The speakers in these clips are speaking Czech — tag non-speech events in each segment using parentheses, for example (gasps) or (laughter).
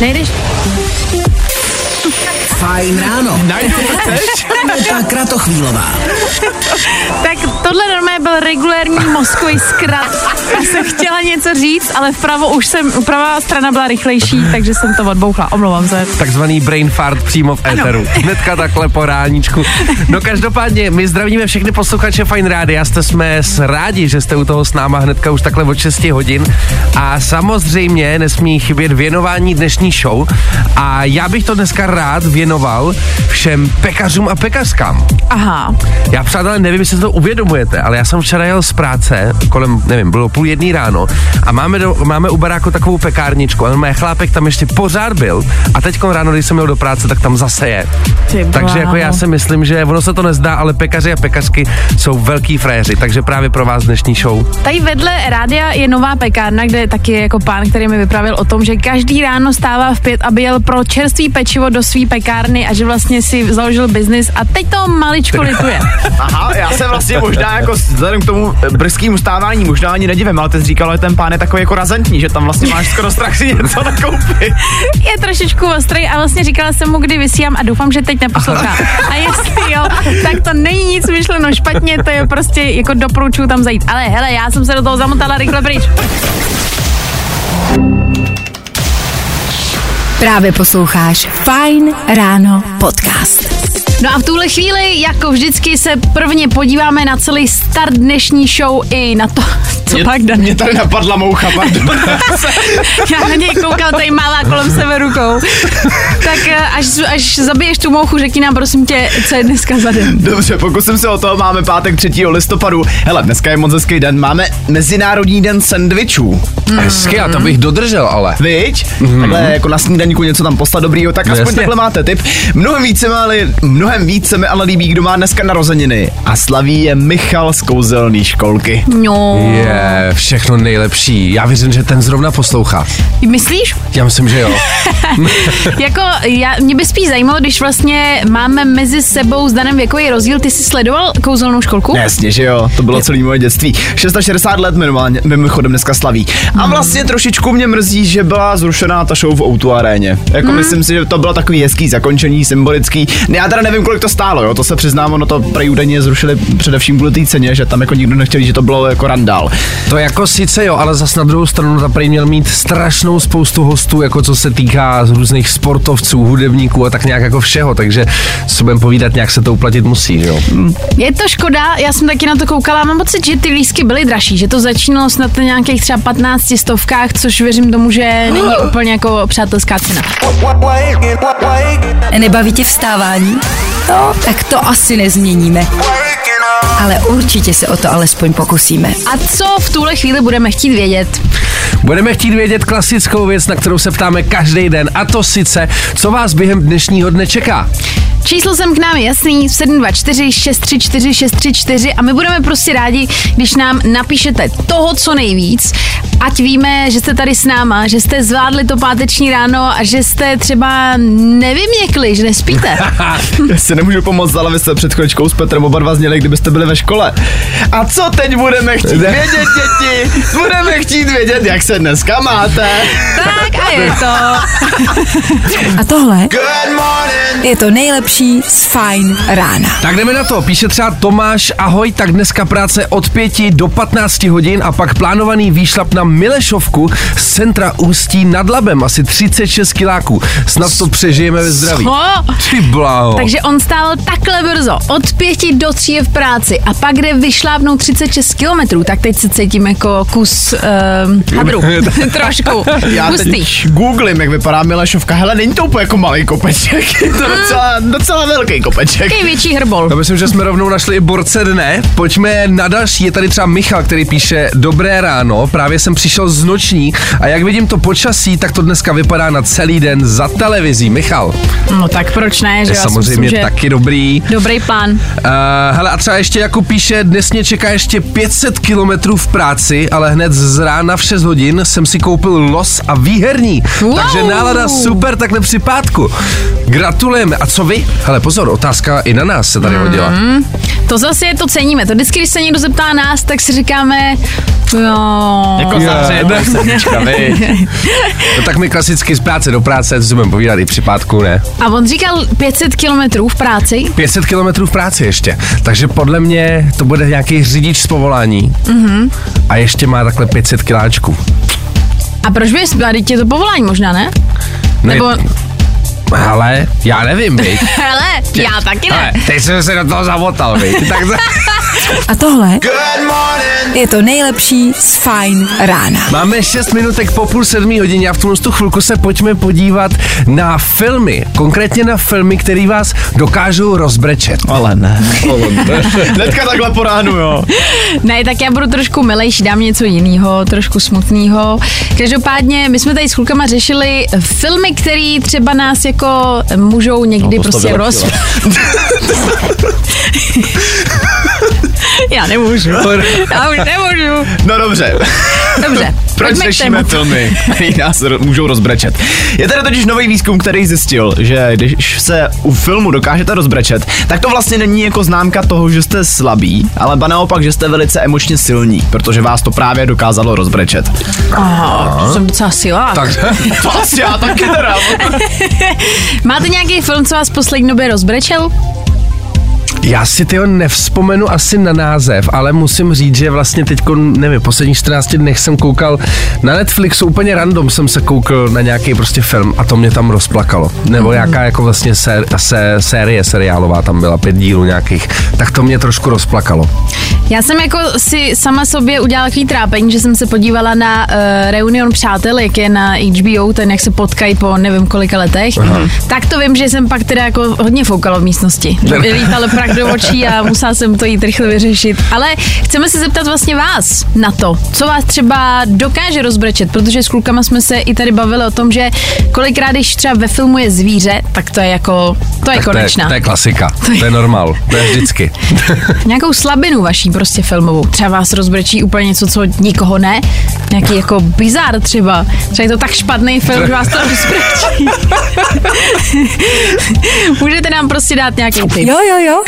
Nejdeš? Fajn ráno. Najdu, chceš? Aneta Kratochvílová. Tak tohle normálně byl regulérní mozkový zkrat. Já jsem chtěla něco říct, ale vpravo už jsem, pravá strana byla rychlejší, takže jsem to odbouchla. Omlouvám se. Takzvaný brain fart přímo v éteru. Hnedka takhle po ráníčku. No každopádně, my zdravíme všechny posluchače Fine Rádia. Jste jsme rádi, že jste u toho s náma hnedka už takhle od 6 hodin. A samozřejmě nesmí chybět věnování dnešní show. A já bych to dneska rád věnoval všem pekařům a pekařkám. Aha. Já přátelé nevím, jestli to uvědomujete, ale já jsem včera jel z práce, kolem, nevím, bylo půl jedný ráno a máme, do, máme u baráku takovou pekárničku a normálně chlápek tam ještě pořád byl a teď ráno, když jsem měl do práce, tak tam zase je. Ty Takže jako já si myslím, že ono se to nezdá, ale pekaři a pekařky jsou velký fréři, takže právě pro vás dnešní show. Tady vedle rádia je nová pekárna, kde taky je jako pán, který mi vypravil o tom, že každý ráno stává v pět, aby jel pro čerstvý pečivo do své pekárny a že vlastně si založil biznis a teď to maličko (laughs) lituje. Aha, já se vlastně možná jako vzhledem k tomu eh, brzkému stávání možná ani nedivím, ale ty jsi říkal, že ten pán je takový jako razantní, že tam vlastně máš skoro strach si něco nakoupit. Je trošičku ostrý a vlastně říkala jsem mu, kdy vysílám a doufám, že teď neposlouchá. A jestli jo, tak to není nic myšleno špatně, to je prostě jako doporučuju tam zajít. Ale hele, já jsem se do toho zamotala rychle pryč. Právě posloucháš Fine Ráno podcast. No a v tuhle chvíli, jako vždycky, se prvně podíváme na celý start dnešní show i na to, (laughs) co Mě- pak Dan. Mě tady napadla moucha, pardon. (laughs) Já na něj koukám, tady malá kolem sebe rukou. (laughs) Tak eh, až, až zabiješ tu mouchu, řekni nám prosím tě, co je dneska za den. Dobře, pokusím se o to, máme pátek 3. listopadu. Hele, dneska je moc hezký den, máme Mezinárodní den sendvičů. Hezky, a to bych dodržel, ale. Viď? Mm-hmm. Takhle jako na snídaníku něco tam poslat dobrýho, tak No aspoň jasně. takhle máte tip. Mnohem víc se mi ale, mnohem víc se mi ale líbí, kdo má dneska narozeniny. A slaví je Michal z kouzelný školky. No. Je všechno nejlepší. Já věřím, že ten zrovna poslouchá. Myslíš? Já myslím, že jo. (laughs) Jako, já, mě by spíš zajímalo, když vlastně máme mezi sebou s Danem věkový rozdíl, ty jsi sledoval kouzelnou školku? Jasně, že jo, to bylo celý moje dětství. 660 let minimálně, mimochodem dneska slaví. A vlastně trošičku mě mrzí, že byla zrušená ta show v Outu aréně. Jako myslím si, že to bylo takový hezký zakončení, symbolický. Já teda nevím, kolik to stálo, jo, to se přiznám, ono to prej údajně zrušili především kvůli té ceně, že tam jako nikdo nechtěl, že to bylo jako randál. To jako sice jo, ale zas na druhou stranu ta prej měl mít strašnou spoustu hostů, jako co se týká z různých sportovců, hudebníků a tak nějak jako všeho, takže co budem povídat, nějak se to uplatit musí, jo. Je to škoda, já jsem taky na to koukala, mám pocit, že ty lísky byly dražší, že to začínalo snad na nějakých třeba 15 stovkách, což věřím tomu, že není (gasps) úplně jako přátelská cena. Nebaví tě vstávání? No, tak to asi nezměníme. Ale určitě se o to alespoň pokusíme. A co v tuhle chvíli budeme chtít vědět? Budeme chtít vědět klasickou věc, na kterou se ptáme každý den, a to sice, co vás během dnešního dne čeká. Číslo jsem k nám jasný 724 634 634 a my budeme prostě rádi, když nám napíšete toho, co nejvíc, ať víme, že jste tady s náma, že jste zvládli to páteční ráno a že jste třeba nevyměkli, že nespíte. (laughs) Já si nemůžu pomoct, ale vy jste před chvíličkou s Petrem oba dva zněli, kdybyste byli ve škole. A co teď budeme chtít vědět, děti? Budeme chtít vědět, jak se dneska máte. tak a je to. (laughs) A tohle je to nejlepší z Fine rána. Tak jdeme na to. Píše třeba Tomáš, ahoj, tak dneska práce od 5 do 15 hodin a pak plánovaný výšlap na Milešovku z centra Ústí nad Labem, asi 36 kiláků. Snad to přežijeme ve zdraví. Co? Ty bláho. Takže on stál takhle brzo, od pěti do tří je v práci a pak jde vyšlápnout 36 kilometrů, tak teď se cítím jako kus uh, hadru. (laughs) (laughs) Trošku. Já Hustý. teď googlím, jak vypadá Milešovka. Hele, není to úplně jako malý kopeček, (laughs) je to docela, docela velký kopeček. Jaký větší hrbol. Já myslím, že jsme rovnou našli i borce dne. Pojďme na další. Je tady třeba Michal, který píše Dobré ráno, právě jsem přišel z noční a jak vidím to počasí, tak to dneska vypadá na celý den za televizí. Michal, No tak proč ne, že je samozřejmě myslím, že taky dobrý. Dobrý plán. Uh, hele, a třeba ještě jako píše, dnes mě čeká ještě 500 kilometrů v práci, ale hned z rána v 6 hodin jsem si koupil los a výherní. Wow. Takže nálada super takhle při pátku. Gratulujeme. A co vy? Hele, pozor, otázka i na nás se tady hodila. To zase je to ceníme. To vždycky, když se někdo zeptá nás, tak si říkáme, jo. Jako (laughs) srdíčka, viď? No tak my klasicky z práce do práce, to si budeme povídat i při pátku, ne? A on říkal 500 kilometrů v práci. 500 kilometrů v práci ještě. Takže podle mě to bude nějaký řidič z povolání. Mm-hmm. A ještě má takhle 500 kiláčků. A proč bys byla, teď je to povolání možná, ne? Ne, Nebo, Ale já nevím, viď? (laughs) hele, já taky Ale ne. teď jsem se do toho zamotal, viď? (laughs) Tak za... A tohle je to nejlepší z Fine rána. Máme 6 minutek po půl sedmý hodině a v tuhle tu chvilku se pojďme podívat na filmy. Konkrétně na filmy, které vás dokážou rozbrečet. Ale ne. (laughs) Hnedka takhle po ránu, jo. Ne, tak já budu trošku milejší, dám něco jiného, trošku smutného. Každopádně, my jsme tady s klukama řešili filmy, které třeba nás jako můžou někdy No, to prostě roz... (laughs) (laughs) (laughs) já nemůžu. (laughs) Já už nemůžu. No dobře. Dobře, (laughs) Proč řešíme filmy, které nás můžou rozbrečet? Je tady totiž nový výzkum, který zjistil, že když se u filmu dokážete rozbrečet, tak to vlastně není jako známka toho, že jste slabí, ale ba naopak, že jste velice emočně silní, protože vás to právě dokázalo rozbrečet. Aha, to jsem docela silá. Tak, To asi já taky teda. Máte nějaký film, co vás poslední době rozbrečel? Já si tyho nevzpomenu asi na název, ale musím říct, že vlastně teď, nevím, posledních 14 dnech jsem koukal na Netflixu, úplně random jsem se koukal na nějaký prostě film a to mě tam rozplakalo. Nebo Mhm. nějaká jako vlastně sé, sé, série seriálová tam byla, pět dílů nějakých, tak to mě trošku rozplakalo. Já jsem jako si sama sobě udělala takový trápení, že jsem se podívala na uh, Reunion přátel, jak je na HBO, ten jak se potkají po nevím kolika letech. Tak to vím, že jsem pak teda jako hodně foukala v místnosti. (laughs) Lítalo prak do očí a musela jsem to jít rychle vyřešit. Ale chceme se zeptat vlastně vás na to, co vás třeba dokáže rozbrečet, protože s klukama jsme se i tady bavili o tom, že kolikrát, když třeba ve filmu je zvíře, tak to je jako, to je Tak to je, konečná. to je klasika, to je normál, to je vždycky. (laughs) Nějakou slabinu vaší prostě filmovou. Třeba vás rozbrečí úplně něco, co nikoho ne. Nějaký jako bizár třeba. Třeba je to tak špatný film, že vás to rozbrečí. (laughs) Můžete nám prostě dát nějaký tip. Jo, jo, jo.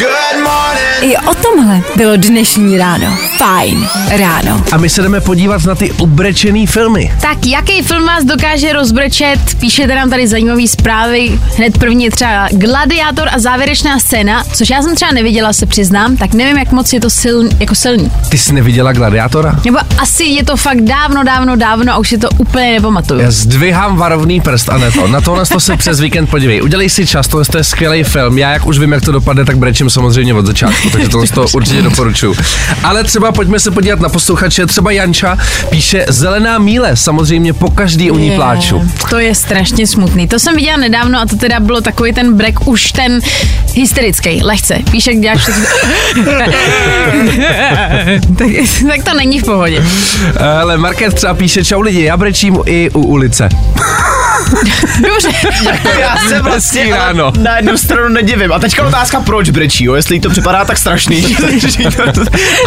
I o tomhle bylo dnešní ráno. Fajn ráno. A my se jdeme podívat na ty ubrečený filmy. Tak jaký film vás dokáže rozbrečet? Píšete nám tady zajímavé zprávy. Hned první je třeba Gladiátor a závěrečná scéna, což já jsem třeba neviděla, se přiznám, tak nevím, jak moc je to siln, jako silný. Ty jsi neviděla Gladiátora? Nebo asi je to fakt dávno, dávno, dávno a už si to úplně nepamatuju. Já zdvihám varovný prst a ne to. Na tohle to se přes víkend podívej. Udělej si čas, tohle to je skvělý film. Já jak už vím, jak to dopadne, tak brečím samozřejmě od začátku, takže tohle to určitě doporučuju. Ale třeba pojďme se podívat na posluchače. Třeba Janča píše Zelená míle, samozřejmě po každý u ní Je, pláču. To je strašně smutný. To jsem viděla nedávno a to teda bylo takový ten break už ten hysterický, lehce. Víš, jak děláš to... (laughs) tak, tak to není v pohodě. Ale Market třeba píše, čau lidi, já brečím i u ulice. (laughs) Dobře. (laughs) Já se vlastně ráno. na jednu stranu nedivím. A teďka otázka, proč brečí, jo? Jestli jí to připadá tak strašný. (laughs)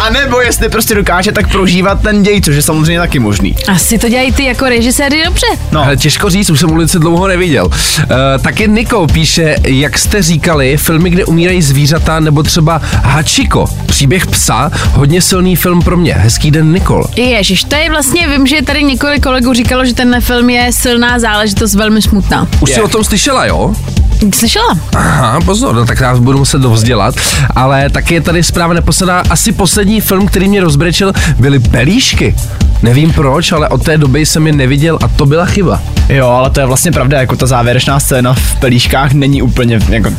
a nebo jestli prostě dokáže tak prožívat ten děj, což je samozřejmě taky možný. Asi to dělají ty jako režiséři dobře. No. Ale těžko říct, už jsem ulici dlouho neviděl. Uh, taky Niko píše, jak jste říkali, filmy, kde umírají zvířata, nebo třeba Hachiko, příběh psa, hodně silný film pro mě. Hezký den, Nikol. Ježiš, to je vlastně, vím, že tady několik kolegů říkalo, že tenhle film je silná záležitost, velmi smutná. Už Je. jsi o tom slyšela, jo? Slyšela? Aha, pozor, no tak já budu muset dovzdělat. Ale taky je tady zpráva neposledná. Asi poslední film, který mě rozbrečil, byly Pelíšky. Nevím proč, ale od té doby jsem je neviděl a to byla chyba. Jo, ale to je vlastně pravda, jako ta závěrečná scéna v pelíškách není úplně, jako,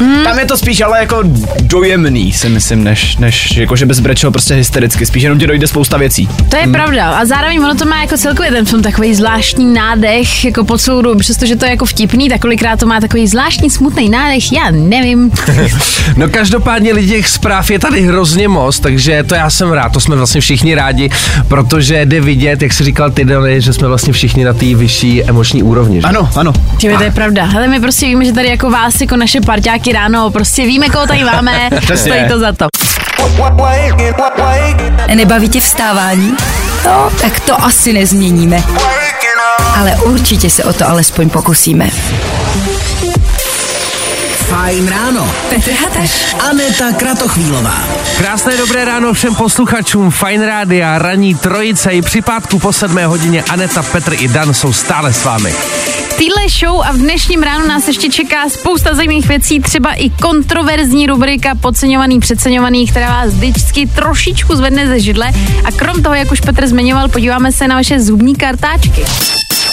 mm. tam je to spíš ale jako dojemný, si myslím, než, než jako, že bys brečel prostě hystericky, spíš jenom ti dojde spousta věcí. To je pravda. A zároveň ono to má jako celkově ten film takový zvláštní nádech, jako po celou dobu, přestože to je jako vtipný, tak kolikrát to má takový zvláštní smutný nádech, já nevím. (laughs) No každopádně lidi těch zpráv je tady hrozně moc, takže to já jsem rád, to jsme vlastně všichni rádi, protože jde vidět, jak jsi říkal ty Dany, že jsme vlastně všichni na té vyšší emoční úrovni. Že? Ano, ano. Těmi, to je pravda. Ale my prostě víme, že tady jako vás, jako naše parťáky ráno, prostě víme, koho tady máme, (laughs) Přesně. stojí to za to. Nebaví tě vstávání? No, tak to asi nezměníme. Ale určitě se o to alespoň pokusíme. Fajn ráno. Petr Hataš. Aneta Kratochvílová. Krásné dobré ráno všem posluchačům Fine Rádia, ranní trojice i při pátku po sedmé hodině Aneta, Petr i Dan jsou stále s vámi. V téhle show a v dnešním ránu nás ještě čeká spousta zajímavých věcí, třeba i kontroverzní rubrika Podceňovaný, přeceňovaný, která vás vždycky trošičku zvedne ze židle. A krom toho, jak už Petr zmiňoval, podíváme se na vaše zubní kartáčky.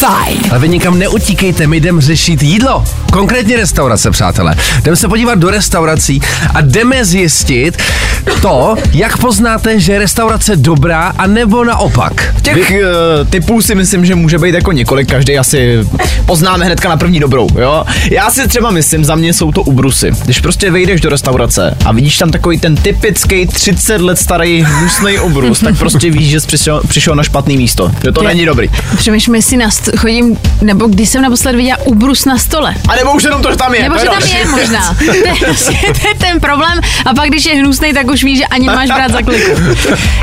Fajn. Ale vy nikam neutíkejte, my jdem řešit jídlo. Konkrétně restaurace, přátelé. Jdeme se podívat do restaurací a jdeme zjistit to, jak poznáte, že je restaurace dobrá a nebo naopak. Těch uh, typů si myslím, že může být jako několik, každý asi poznáme hnedka na první dobrou, jo. Já si třeba myslím, za mě jsou to ubrusy. Když prostě vejdeš do restaurace a vidíš tam takový ten typický 30 let starý hnusný ubrus, tak prostě víš, že jsi přišel, přišel na špatný místo, že to Je- není dobrý. Přemýšlím, jestli na st- chodím, nebo když jsem naposled viděla ubrus na stole. A nebo už jenom to, že tam je. Nebo že tam je možná. To je, to je ten problém. A pak, když je hnusný, tak už víš, že ani nemáš brát za kliku.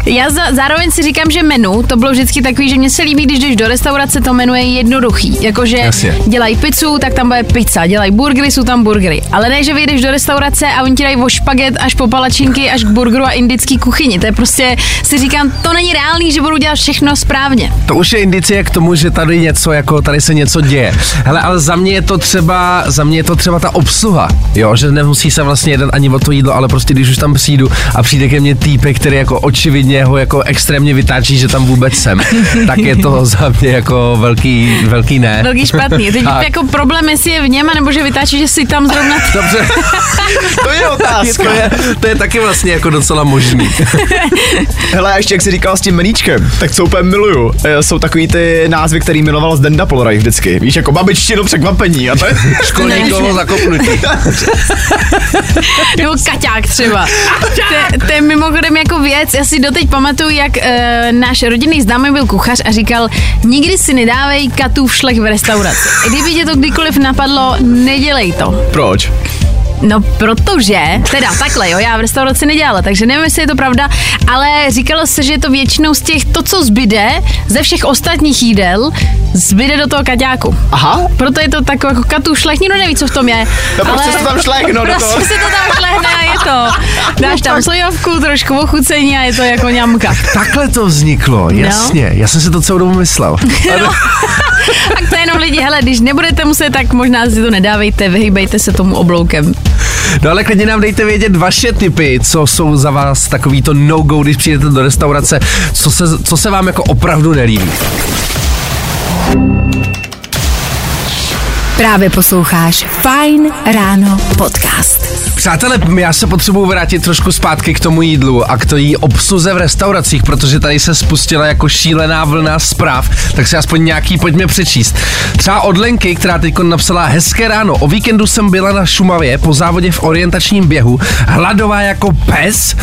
Já za, zároveň si říkám, že menu, to bylo vždycky takový, že mně se líbí, když jdeš do restaurace, to menu je jednoduchý. Jakože Jasně. dělají pizzu, tak tam bude pizza, dělají burgery, jsou tam burgery. Ale ne, že vyjdeš do restaurace a oni ti dají o špaget až po palačinky, až k burgeru a indický kuchyni. To je prostě, si říkám, to není reálný, že budu dělat všechno správně. To už je indicie k tomu, že tady něco, jako tady se něco děje. Hele, ale za mě je to třeba, za mě je to třeba ta obsluha, jo, že nemusí se vlastně jeden ani o to jídlo, ale prostě když už tam přijdu a přijde ke mně týpek, který jako očividně ho jako extrémně vytáčí, že tam vůbec jsem, (laughs) tak je to za mě jako velký, velký ne. Velký špatný. Teď (laughs) Tak. jako problém, jestli je v něm, nebo že vytáčí, že si tam zrovna (laughs) Dobře, To je otázka. to, je, to je taky vlastně jako docela možný. Hele, a ještě jak jsi říkal s tím meníčkem, tak co úplně miluju, eh, jsou takový ty názvy, který miloval Zdenda Poloraj vždycky. Víš, jako babičtino překvapení a to je... Školníkovo zakopnutí. Nebo kaťák třeba. To, to je mimochodem jako věc, já si doteď pamatuju, jak e, náš rodinný známý byl kuchař a říkal, nikdy si nedávej katův šlech v restauraci. Kdyby tě to kdykoliv napadlo, nedělej to. Proč? No protože, teda takhle, jo, já v restauraci nedělala, takže nevím, jestli je to pravda, ale říkalo se, že je to většinou z těch, to, co zbyde ze všech ostatních jídel, zbyde do toho kaťáku. Aha, Proto je to takový jako šlech, nikdo neví, co v tom je. No, prostě se to tam šlehne do prostě toho. se to tam šlehne a je to. Dáš tam sojovku, trošku ochucení a je to jako ňamka. Takhle to vzniklo, jasně. Já jsem si to celou dobu myslel. (laughs) Je jenom lidi, hele, když nebudete muset, tak možná si to nedávejte, vyhýbejte se tomu obloukem. No ale klidně nám dejte vědět vaše typy, co jsou za vás takový to no-go, když přijdete do restaurace, co se, co se vám jako opravdu nelíbí. Právě posloucháš Fajn ráno podcast. Přátelé, já se potřebuji vrátit trošku zpátky k tomu jídlu a k té obsluze v restauracích, protože tady se spustila jako šílená vlna zpráv, tak si aspoň nějaký pojďme přečíst. Třeba od Lenky, která teď napsala Hezké ráno, o víkendu jsem byla na Šumavě po závodě v orientačním běhu, hladová jako pes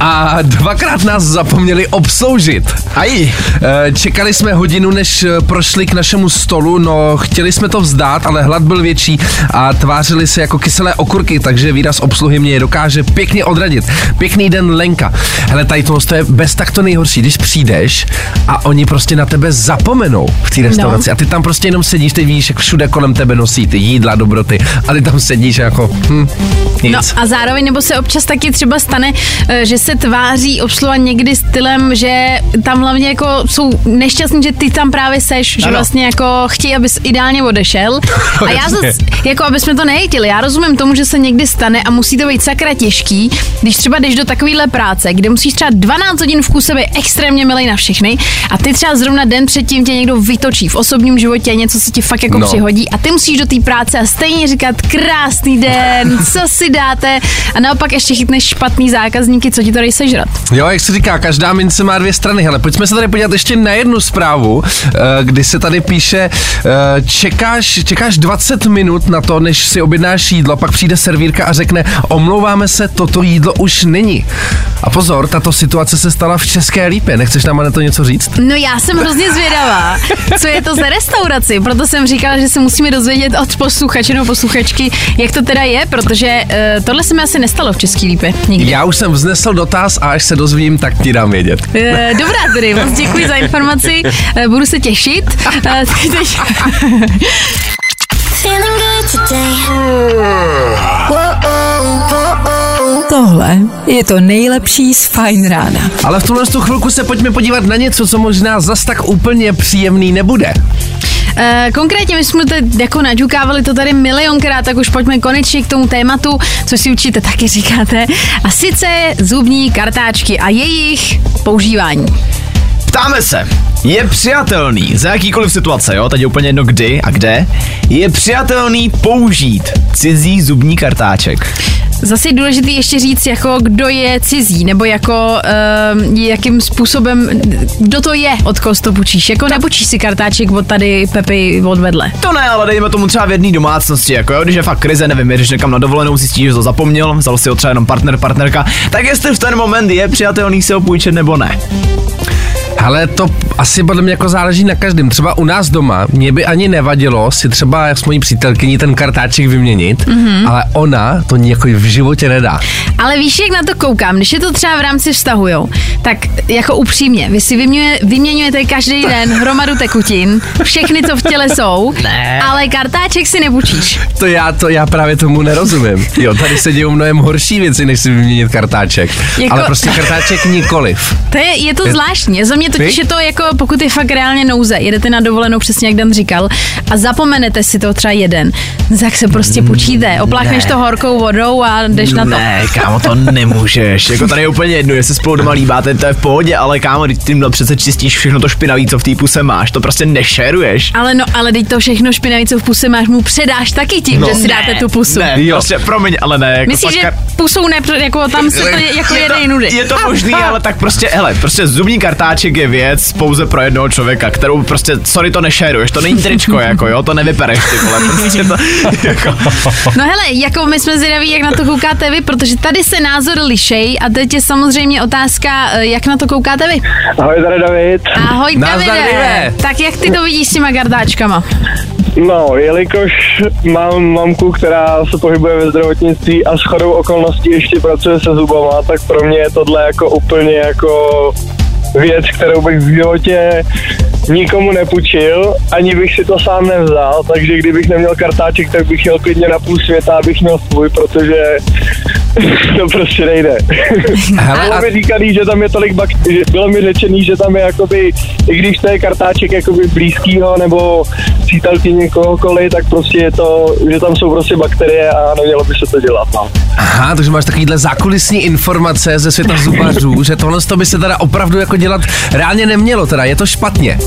a dvakrát nás zapomněli obsloužit. Aj. Eh, Čekali jsme hodinu, než prošli k našemu stolu, no chtěli jsme to vzdát, ale hlad byl větší a tvářili se jako kyselé okurky, takže výraz obsluhy mě je dokáže pěkně odradit. Pěkný den Lenka. Hele, tady tohle to je bez tak to nejhorší, když přijdeš a oni prostě na tebe zapomenou v té restauraci no. a ty tam prostě jenom sedíš, ty víš, jak všude kolem tebe nosí ty jídla, dobroty a ty tam sedíš jako hm, nic. No a zároveň, nebo se občas taky třeba stane, eh, že se tváří obsluha někdy stylem, že tam hlavně jako jsou nešťastní, že ty tam právě seš, že Ano. vlastně jako chtějí, abys ideálně odešel. A já zase, jako aby jsme to nejtili, já rozumím tomu, že se někdy stane a musí to být sakra těžký, když třeba jdeš do takovéhle práce, kde musíš třeba 12 hodin v kuse být extrémně milej na všechny a ty třeba zrovna den předtím tě někdo vytočí v osobním životě, něco se ti fakt jako No. přihodí a ty musíš do té práce a stejně říkat krásný den, co si dáte a naopak ještě chytneš špatný zákazníky, co ti to sežrat. Jo, jak se říká, každá mince má dvě strany. Hele, pojďme se tady podívat ještě na jednu zprávu, eh, kdy se tady píše, eh, čekáš, čekáš čekáš 20 minut na to, než si objednáš jídlo, pak přijde servírka a řekne, omlouváme se, toto jídlo už není. A pozor, tato situace se stala v České lípě. Nechceš nám na to něco říct? No já jsem hrozně zvědavá, co je to za restauraci, proto jsem říkala, že se musíme dozvědět od posluchače nebo posluchačky, jak to teda je, protože uh, tohle se mi asi nestalo v České lípě nikdy. Já už jsem vznesl dotaz a až se dozvím, tak ti dám vědět. Uh, dobrá tedy, moc děkuji za informaci, uh, budu se těšit. Uh, teď... Tohle je to nejlepší z Fajn rána. Ale v tuhle tu chvilku se pojďme podívat na něco, co možná zas tak úplně příjemný nebude. Uh, konkrétně my jsme to jako naďukávali to tady milionkrát, tak už pojďme konečně k tomu tématu, co si určitě taky říkáte. A sice zubní kartáčky a jejich používání. Ptáme se, je přijatelný za jakýkoliv situace, jo, teď je úplně jedno kdy a kde, je přijatelný použít cizí zubní kartáček. Zase je důležité ještě říct, jako kdo je cizí, nebo jako uh, jakým způsobem, kdo to je, od koho to půjčíš. Jako nepůjčíš si kartáček od tady Pepy od vedle. To ne, ale dejme tomu třeba v jedné domácnosti, jako jo, když je fakt krize, nevím, jdeš někam na dovolenou, zjistíš, že to zapomněl, vzal si ho třeba jenom partner, partnerka, tak jestli v ten moment je přijatelný si ho půjčit nebo ne. Ale to asi podle mě jako záleží na každém. Třeba u nás doma mě by ani nevadilo si třeba s mojí přítelkyní ten kartáček vyměnit, mm-hmm. ale ona to jako v životě nedá. Ale víš, jak na to koukám, když je to třeba v rámci vztahu, jo, tak jako upřímně, vy si vyměňuje, vyměňujete každý den hromadu tekutin, všechny, co v těle jsou, Ne. ale kartáček si nebučíš. To já, to já právě tomu nerozumím. Jo, tady se dějou mnohem horší věci, než si vyměnit kartáček. Jako- Ale prostě kartáček nikoliv. To je, je to Je- zvláštní. Za mě totiž je to jako, pokud je fakt reálně nouze, jedete na dovolenou, přesně jak Dan říkal, a zapomenete si to třeba jeden, tak se prostě půjčíte, opláchneš ne. to horkou vodou a jdeš na to. Ne, kámo, to nemůžeš. Jako tady je úplně jedno, jestli spolu doma líbáte, to je v pohodě, ale kámo, teď tímhle přece čistíš všechno to špinavý, co v té puse máš. To prostě nešeruješ. Ale no, ale teď to všechno špinavý, co v puse máš, mu předáš taky tím, No. že si dáte tu pusu. Ne, Jo. prostě, promiň, ale ne. Jako Myslíš, fakt že pusou ne, jako tam se to je, jako je jede to, jinudy. je to možný, ale tak prostě, hele, prostě zubní kartáček je věc pouze pro jednoho člověka, kterou prostě, sorry, to nešeruješ, to není tričko, jako jo, to nevypereš, ty vole, prostě to, (laughs) jako, No hele, jako my jsme zvědaví, jak na to koukáte vy, protože tady se názor lišej a teď je samozřejmě otázka, eh, jak na to koukáte vy. Ahoj, tady David. Ahoj, Nazdar, Davide. Tak jak ty to vidíš s těma kartáčkama? No, jelikož mám mamku, která se pohybuje ve zdravotnictví a s chodou okolností ještě pracuje se zubama, tak pro mě je tohle jako úplně jako věc, kterou bych v životě nikomu nepůjčil, ani bych si to sám nevzal, takže kdybych neměl kartáček, tak bych jel klidně na půl světa, abych měl svůj, protože (laughs) to prostě nejde. (laughs) Hele, bylo a- mi říkaný, že tam je tolik bak... že bylo mi řečený, že tam je jakoby, i když to je kartáček jakoby blízkýho nebo přítelkyně kohokoliv, tak prostě je to, že tam jsou prostě bakterie a nemělo by se to dělat. No. Aha, takže máš takovýhle zákulisní informace ze světa zubařů, že tohle to by se teda opravdu jako dělat reálně nemělo, teda je to špatně.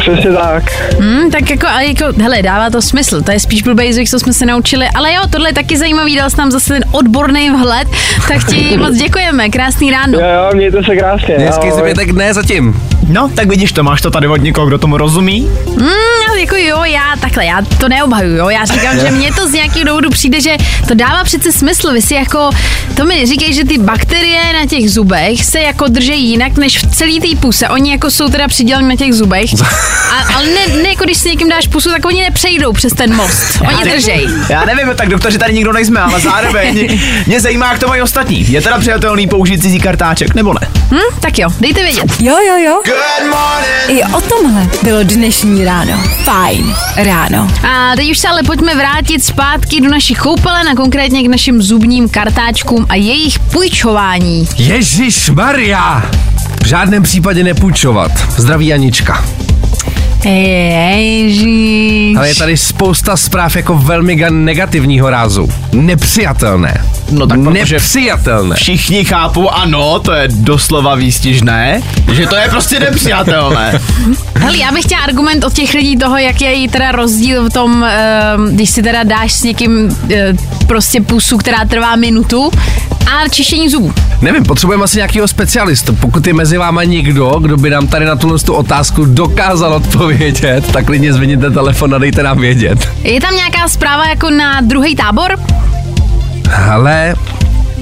Přesně tak. Hmm, tak jako, ale jako, hele, dává to smysl, to je spíš blbý zvyk, co jsme se naučili, ale jo, tohle je taky zajímavý, dal jsi nám zase ten odborný vhled, tak ti moc děkujeme, krásný ráno. Jo, jo, mějte se krásně. Hezký Ahoj. zbytek dne zatím. No, tak vidíš to, máš to tady od někoho, kdo tomu rozumí, Hmm, jako jo, já takhle, já to neobhajuju, jo, já říkám, že mně to z nějakého důvodu přijde, že to dává přece smysl, vy si jako, to mi neříkej, že ty bakterie na těch zubech se jako drží jinak než v celý té puse, oni jako jsou teda přiděleni na těch zubech, a, ale ne, ne, jako když si někým dáš pusu, tak oni nepřejdou přes ten most, oni držej. Já nevím, tak doktoři tady nikdo nejsme, ale zároveň mě, (laughs) mě zajímá, jak to mají ostatní. Je teda přijatelný použít cizí kartáček, nebo ne? Hm, tak jo, dejte vědět. Jo, jo, jo. I o tomhle bylo dnešní ráno. Fajn ráno. A teď už se ale pojďme vrátit zpátky do našich koupelen a konkrétně k našim zubním kartáčkům a jejich půjčování. Ježíš Maria! V žádném případě nepůjčovat. Zdraví Anička. Ježíš. Ale je tady spousta zpráv jako velmi ga- negativního rázu. Nepřijatelné. No tak protože- Nepřijatelné. Všichni chápou, ano, to je doslova výstižné, že to je prostě nepřijatelné. (laughs) Hele, já bych chtěla argument od těch lidí toho, jak je jí teda rozdíl v tom, ehm, když si teda dáš s někým eh, prostě pusu, která trvá minutu A čištění zubů. Nevím, potřebujeme asi nějakého specialistu. Pokud je mezi váma někdo, kdo by nám tady na tuhle tu otázku dokázal odpovědět, tak klidně zvedněte telefon a dejte nám vědět. Je tam nějaká zpráva jako na druhý tábor? Ale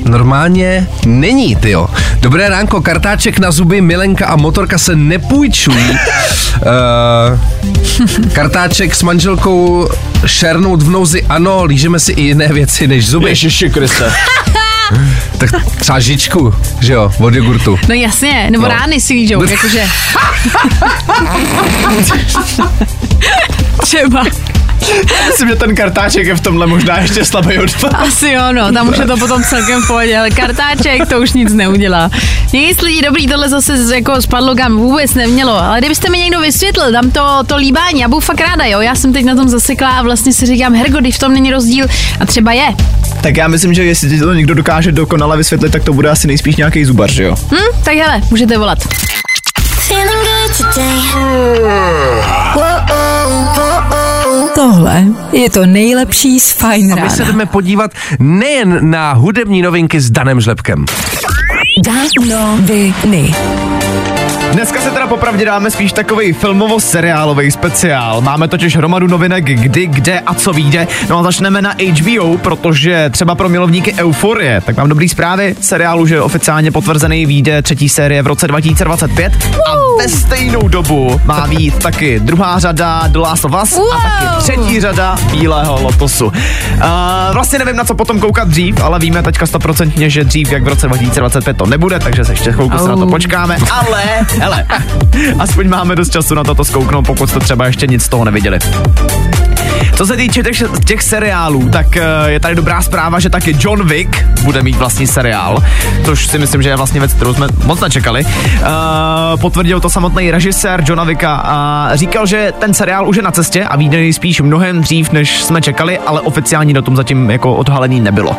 normálně není, tyjo. Dobré ránko, kartáček na zuby, milenka a motorka se nepůjčují. uh, (laughs) kartáček s manželkou šernout v nouzi, ano, lížeme si i jiné věci než zuby. Ježiši Kriste. (laughs) (laughs) Tak třeba žičku, že jo, od jogurtu. No jasně, nebo No. rány si lížou, (laughs) jakože. (laughs) Třeba. Myslím, že ten kartáček je v tomhle možná ještě slabý od Asi jo, no, tam už je to potom celkem v pohodě, ale kartáček to už nic neudělá. Nic lidí, dobrý, tohle zase jako spadlo kam vůbec nemělo, ale kdybyste mi někdo vysvětlil, tam to, to líbání, já budu fakt ráda, jo, já jsem teď na tom zasekla a vlastně si říkám, Hergo, když v tom není rozdíl a třeba je. Tak já myslím, že jestli ti to někdo dokáže dokonale vysvětlit, tak to bude asi nejspíš nějaký zubař, že jo? Hm, tak hele, můžete volat. Feeling good today. Tohle je to nejlepší z Fine My se Rána. jdeme podívat nejen na hudební novinky s Danem Žlepkem. Danoviny. Dneska se teda popravdě dáme spíš takový filmovo-seriálový speciál. Máme totiž hromadu novinek, kdy, kde a co vyjde. No a začneme na HBO, protože třeba pro milovníky Euforie, tak mám dobrý zprávy. Seriál už je oficiálně potvrzený, vyjde třetí série v roce 2025 a ve stejnou dobu má být taky druhá řada The Last of Us a taky třetí řada Bílého lotosu. Uh, vlastně nevím, na co potom koukat dřív, ale víme teďka stoprocentně, že dřív jak v roce 2025 to nebude, takže se ještě chvilku se na to počkáme. Ale, hele, aspoň máme dost času na to to zkouknout, pokud jste třeba ještě nic z toho neviděli. Co se týče těch, těch seriálů, tak eh, je tady dobrá zpráva, že taky John Wick bude mít vlastní seriál, což si myslím, že je vlastně věc, kterou jsme moc nečekali. Uh, potvrdil to samotný režisér Johna Wicka a říkal, že ten seriál už je na cestě a vyjde spíš mnohem dřív, než jsme čekali, ale oficiální datum zatím jako odhalený nebylo.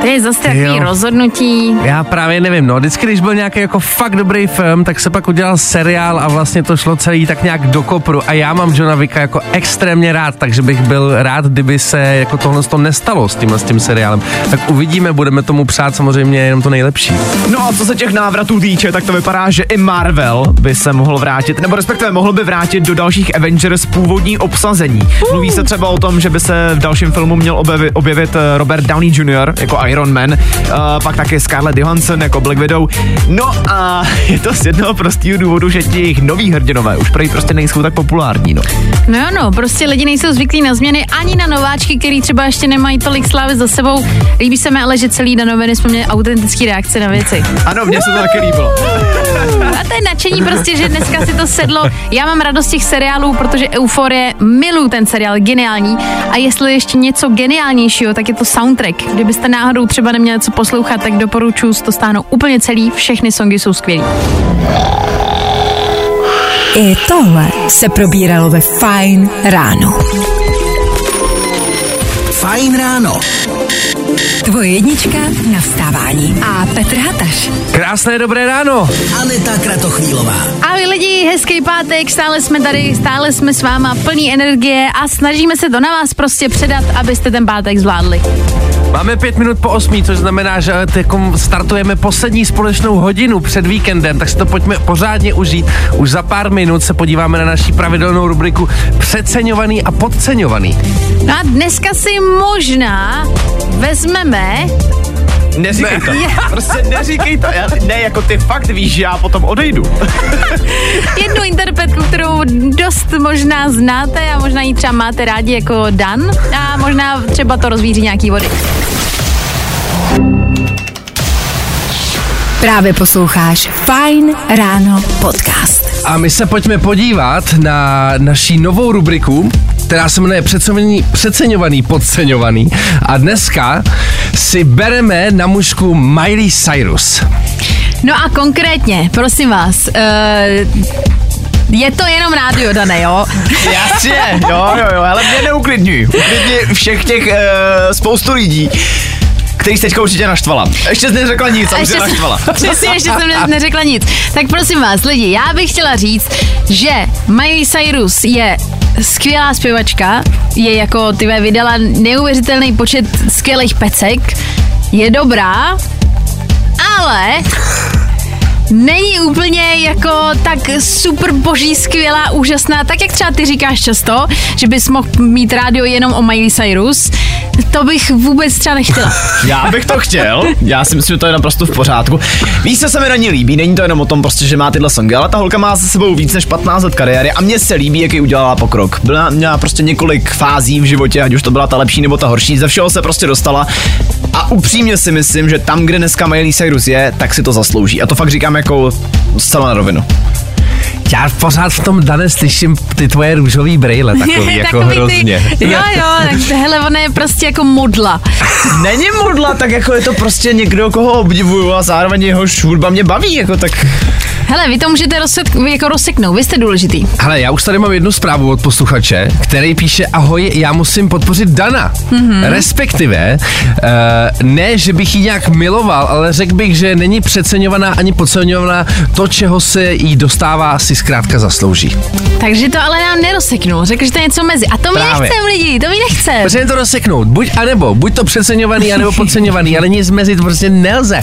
To je zase takový rozhodnutí. Já právě nevím, no, vždycky, když byl nějaký jako fakt dobrý film, tak se pak udělal seriál a vlastně to šlo celý tak nějak do kopru a já mám Johna Vicka jako extrémně rád, takže bych byl rád, kdyby se jako tohle to nestalo s tímhle s tím seriálem. Tak uvidíme, budeme tomu přát samozřejmě jenom to nejlepší. No a co se těch návratů týče, tak to vypadá, že i Marvel by se mohl vrátit, nebo respektive mohl by vrátit do dalších Avengers původní obsazení. Mluví se třeba o tom, že by se v dalším filmu měl objevit, objevit eh, Robert Downey Jr. jako Iron Man, uh, pak taky Scarlett Johansson jako Black Widow. No a (laughs) je to z jednoho prostého důvodu, že ti jejich noví hrdinové už prej prostě nejsou tak populární, no. No jo, no, prostě lidi nejsou zvyklí na změny ani na nováčky, který třeba ještě nemají tolik slávy za sebou. Líbí se mi ale, že celý na noviny jsme měli autentické reakce na věci. Ano, mně se to taky líbilo. A to je nadšení prostě, že dneska si to sedlo. Já mám radost těch seriálů, protože Euforie, miluju ten seriál, geniální. A jestli ještě něco geniálnějšího, tak je to soundtrack. Kdybyste náhodou třeba neměli co poslouchat, tak doporučuji to stáhnout úplně celý. Všechny songy jsou skvělé. I tohle se probíralo ve Fine ráno. Fajn ráno. Tvoje jednička na vstávání. A Petr Hataš. Krásné dobré ráno. Aneta Kratochvílová. Ahoj lidi, hezký pátek, stále jsme tady, stále jsme s váma plný energie a snažíme se to na vás prostě předat, abyste ten pátek zvládli. Máme pět minut po osmí, což znamená, že eh, jako startujeme poslední společnou hodinu před víkendem, tak si to pojďme pořádně užít. Už za pár minut se podíváme na naší pravidelnou rubriku Přeceňovaný a podceňovaný. No a dneska si možná vezmeme Neříkej to. (laughs) Prostě neříkej to. Já, ne, jako ty fakt víš, že já potom odejdu. (laughs) jednu interpretku, kterou dost možná znáte a možná ji třeba máte rádi jako Dan a možná třeba to rozvíří nějaký vody. Právě posloucháš Fine ráno podcast. A my se pojďme podívat na naší novou rubriku, která se jmenuje přeceňovaný podceňovaný. A dneska si bereme na mužku Miley Cyrus. No a konkrétně, prosím vás, uh, je to jenom rádio, Dane, jo? (laughs) Jasně, jo, jo, jo, ale mě neuklidňuj. Uklidni všech těch uh, spoustu lidí, který jsi teďka určitě naštvala. Ještě jsi neřekla nic a už jsi jsem- naštvala. (laughs) Přesně, ještě jsem ne- (laughs) neřekla nic. Tak prosím vás, lidi, já bych chtěla říct, že Miley Cyrus je skvělá zpěvačka, je jako, ty vydala neuvěřitelný počet skvělých pecek, je dobrá, ale není úplně jako tak super boží, skvělá, úžasná, tak jak třeba ty říkáš často, že bys mohl mít rádio jenom o Miley Cyrus, to bych vůbec třeba nechtěla. (laughs) Já bych to chtěl, já si myslím, že to je naprosto v pořádku. Víš, co se mi na ní líbí, není to jenom o tom, prostě, že má tyhle songy, ale ta holka má za sebou víc než 15 let kariéry a mně se líbí, jaký udělala pokrok. Byla, měla prostě několik fází v životě, ať už to byla ta lepší nebo ta horší, ze všeho se prostě dostala. A upřímně si myslím, že tam, kde dneska Miley Cyrus je, tak si to zaslouží. A to fakt říkám jako zcela na rovinu. Já pořád v tom Dane slyším ty tvoje růžový brejle, (laughs) takový jako Takový hrozně. Ty, jo, jo, tak hele, ona je prostě jako modla. (laughs) Není modla, tak jako je to prostě někdo, koho obdivuju a zároveň jehož hudba mě baví, jako tak. Hele, vy to můžete rozsek, jako rozseknout, vy jste důležitý. Hele, já už tady mám jednu zprávu od posluchače, který píše, ahoj, já musím podpořit Dana. Mm-hmm. Respektive, uh, ne, že bych ji nějak miloval, ale řekl bych, že není přeceňovaná ani podceňovaná. To, čeho se jí dostává, si zkrátka zaslouží. Takže to ale nám nerozseknul, řekl, že to je něco mezi. A to Právě. nechcem lidi, to my nechcem. Protože to rozseknout, buď a nebo, buď to přeceňovaný, anebo podceňovaný, ale nic mezi to prostě nelze.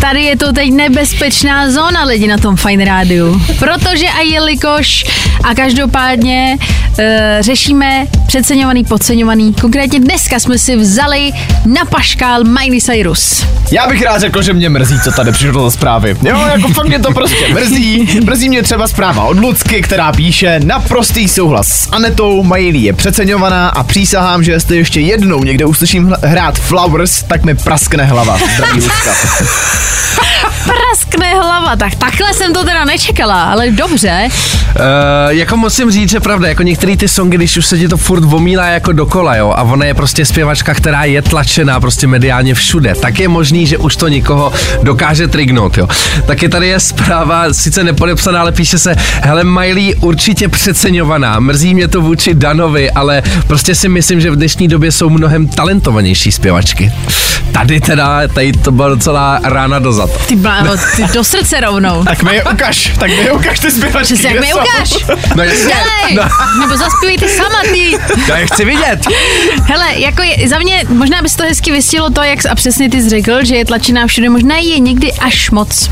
Tady je to teď nebezpečná zóna lidi na tom Fine Rádiu. Protože a jelikož a každopádně e, řešíme přeceňovaný, podceňovaný. Konkrétně dneska jsme si vzali na paškál Miley Cyrus. Já bych rád řekl, že mě mrzí, co tady přišlo za zprávy. Jo, jako fakt mě to prostě mrzí. Mrzí mě třeba zpráva od Lucky, která píše naprostý souhlas s Anetou, Miley je přeceňovaná a přísahám, že jestli ještě jednou někde uslyším hrát Flowers, tak mi praskne hlava. Zdraví Lucka. (laughs) (laughs) Praskne hlava, tak takhle jsem to teda nečekala, ale dobře. Uh, jako musím říct, že pravda, jako některé ty songy, když už se ti to furt vomílá jako dokola, jo, a ona je prostě zpěvačka, která je tlačená prostě mediálně všude, tak je možný, že už to nikoho dokáže trignout, jo. Taky tady je zpráva, sice nepodepsaná, ale píše se, hele Miley určitě přeceňovaná, mrzí mě to vůči Danovi, ale prostě si myslím, že v dnešní době jsou mnohem talentovanější zpěvačky. Tady teda, tady to byla docela rána dozad. Ty bláho, ty do srdce rovnou. Tak mi je ukaž, tak mi je ukaž ty zpěvačky. Přesně, jak mi jsou. ukáž. No jasně, Dělej, no, nebo zaspívej ty sama, ty. já je chci vidět. Hele, jako je, za mě, možná bys to hezky vystihlo to, jak a přesně ty jsi řekl, že je tlačená všude, možná je někdy až moc.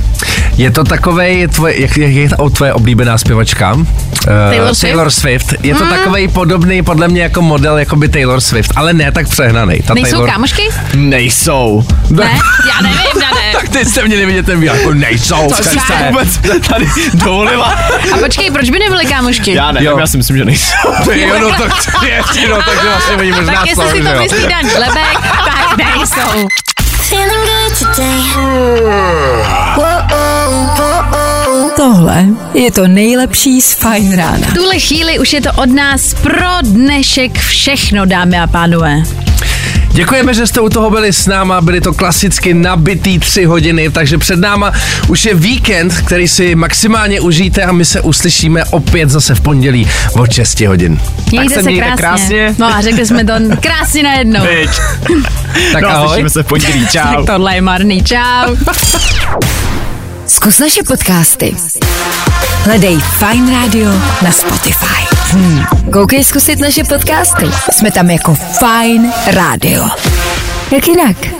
Je to takovej, tvoje, jak, jak je to tvoje oblíbená zpěvačka? Uh, Taylor Swift? Taylor Swift. Je to mm. takovej podobný podle mě jako model jako by Taylor Swift, ale ne tak přehnaný. Ta Nejsou Taylor... kámošky? Nejsou. Ne? (laughs) Já nevím, Dane. Tak ty jste měli vidět ten výrok, jako nejsou. Co jsi to vůbec tady dovolila? A počkej, proč by nebyly kámošky? Já nevím, Jo. já si myslím, že nejsou. (laughs) Jo, no tak ještě, no, takže vlastně oni možná tak jestli jsou, si že to jo. myslí Dan Lebek, tak nejsou. Feeling good today. Tohle je to nejlepší z Fine Rána. V tuhle chvíli už je to od nás pro dnešek všechno, dámy a pánové. Děkujeme, že jste u toho byli s náma, byly to klasicky nabitý tři hodiny, takže před náma už je víkend, který si maximálně užijte a my se uslyšíme opět zase v pondělí od 6 hodin. Mějte se se mějte krásně. krásně. No a řekli jsme to krásně najednou. Viď. (laughs) Tak no, ahoj. slyšíme se v pondělí. Čau. Tak tohle je marný, čau. Zkus naše podcasty. Hledej Fine Radio na Spotify. Hmm. Koukej zkusit naše podcasty. Jsme tam jako Fine Radio. Jak jinak?